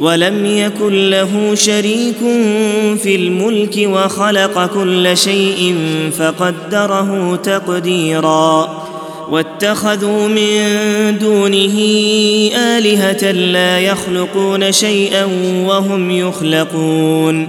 ولم يكن له شريك في الملك وخلق كل شيء فقدره تقديرا. واتخذوا من دونه آلهة لا يخلقون شيئا وهم يخلقون.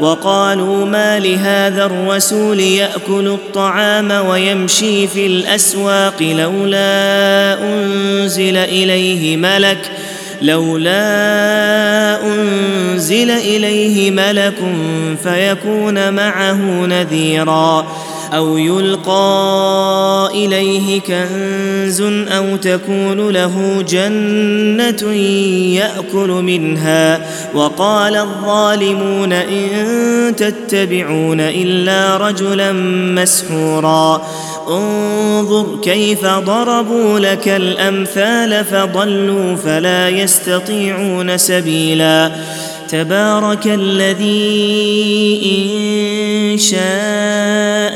وقالوا ما لهذا الرسول يأكل الطعام ويمشي في الأسواق لولا أنزل إليه ملك لولا أنزل إليه ملك فيكون معه نذيرا. أو يلقى إليه كنز أو تكون له جنة يأكل منها. وقال الظالمون إن تتبعون إلا رجلا مسحورا. انظر كيف ضربوا لك الأمثال فضلوا فلا يستطيعون سبيلا. تبارك الذي إن شاء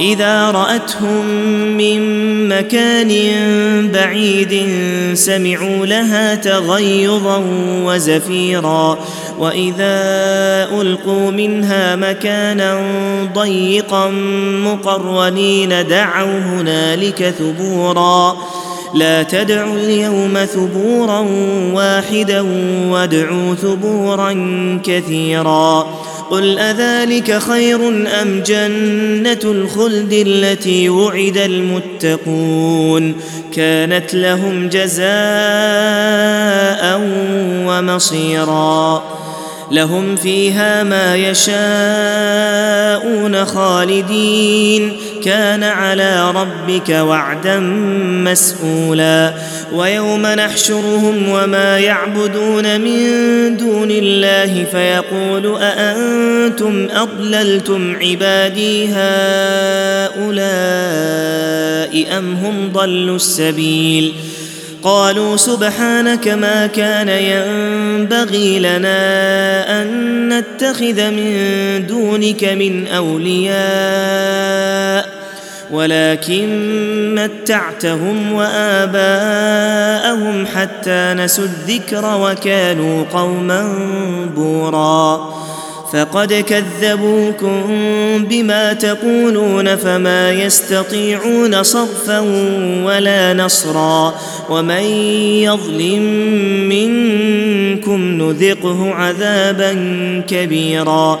إذا رأتهم من مكان بعيد سمعوا لها تغيظا وزفيرا وإذا ألقوا منها مكانا ضيقا مقرنين دعوا هنالك ثبورا لا تدعوا اليوم ثبورا واحدا وادعوا ثبورا كثيرا قل أذلك خير أم جنة الخلد التي وعد المتقون كانت لهم جزاء ومصيرا لهم فيها ما يشاءون خالدين كان على ربك وعدا مسئولا ويوم نحشرهم وما يعبدون من دون الله فيقول أأنتم أضللتم عبادي هؤلاء أم هم ضلوا السبيل؟ قالوا سبحانك ما كان ينبغي لنا أن نتخذ من دونك من أولياء ولكن متعتهم وآباءهم حتى نسوا الذكر وكانوا قوما بورا. فقد كذبوكم بما تقولون فما يستطيعون صرفا ولا نصرا. ومن يظلم منكم نذقه عذابا كبيرا.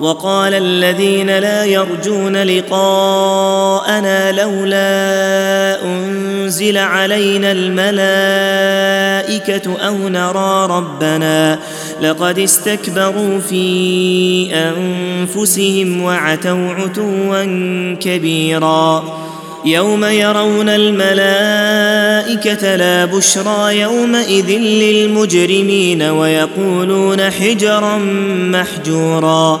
وقال الذين لا يرجون لقاءنا لولا أنزل علينا الملائكة أو نرى ربنا لقد استكبروا في أنفسهم وعتوا عتوا كبيرا يوم يرون الملائكة لا بشرى يومئذ للمجرمين ويقولون حجرا محجورا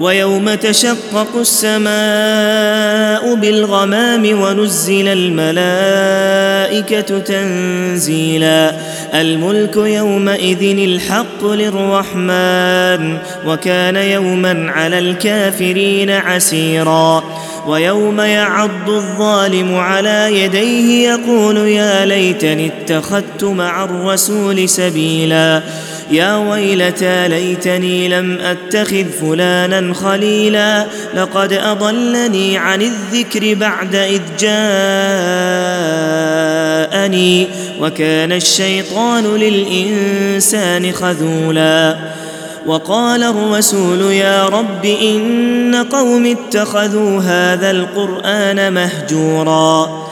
ويوم تشقق السماء بالغمام ونزل الملائكة تنزيلا. الملك يومئذ الحق للرحمن وكان يوما على الكافرين عسيرا. ويوم يعض الظالم على يديه يقول يا ليتني اتخذت مع الرسول سبيلا. يا ويلتى ليتني لم أتخذ فلانا خليلا لقد أضلني عن الذكر بعد إذ جاءني وكان الشيطان للإنسان خذولا. وقال الرسول يا رب إن قوم اتخذوا هذا القرآن مهجورا.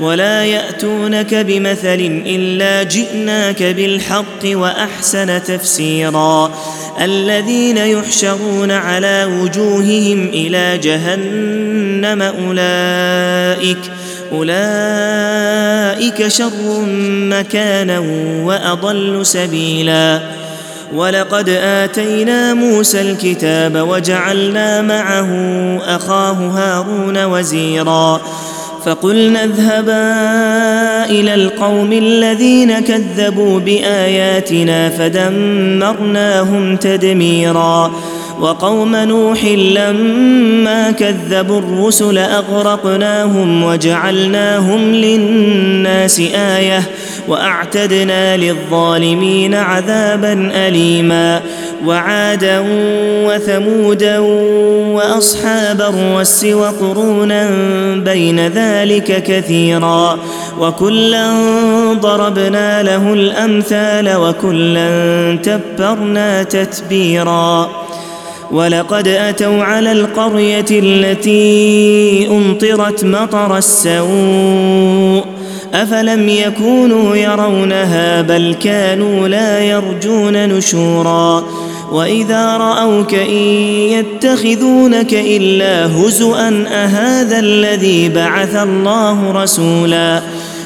ولا يأتونك بمثل إلا جئناك بالحق وأحسن تفسيرا. الذين يحشرون على وجوههم إلى جهنم أولئك أولئك شر مكانا وأضل سبيلا. ولقد آتينا موسى الكتاب وجعلنا معه أخاه هارون وزيرا. فقلنا اذهبا إلى القوم الذين كذبوا بآياتنا فدمرناهم تدميرا. وقوم نوح لما كذبوا الرسل أغرقناهم وجعلناهم للناس آية وأعتدنا للظالمين عذابا أليما وعادا وثمودا واصحاب الرس وقرونا بين ذلك كثيرا وكلا ضربنا له الأمثال وكلا تبرنا تتبيرا ولقد أتوا على القرية التي أمطرت مطر السوء أفلم يكونوا يرونها بل كانوا لا يرجون نشورا وإذا رأوك إن يتخذونك إلا هزءا أهذا الذي بعث الله رسولا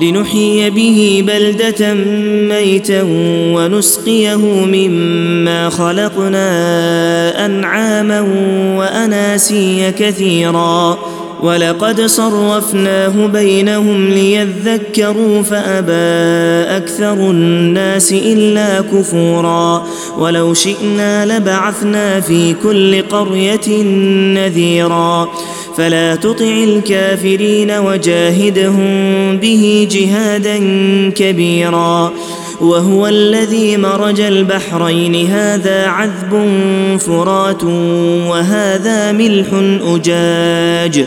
لنحيي به بلدة ميتا ونسقيه مما خلقنا أنعاما وأناسيا كثيرا. ولقد صرفناه بينهم ليذكروا فأبى أكثر الناس إلا كفورا. ولو شئنا لبعثنا في كل قرية نذيرا. فلا تطع الكافرين وجاهدهم به جهادا كبيرا وهو الذي مرج البحرين. هذا عذب فرات وهذا ملح أجاج.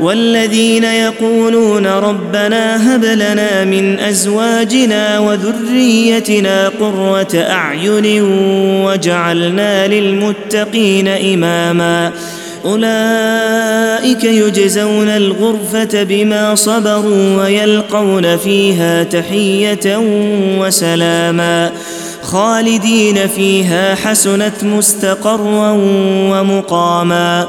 والذين يقولون ربنا هب لنا من أزواجنا وذريتنا قرة أعين وجعلنا للمتقين إماما. أولئك يجزون الغرفة بما صبروا ويلقون فيها تحية وسلاما. خالدين فيها حسنت مستقرا ومقاما.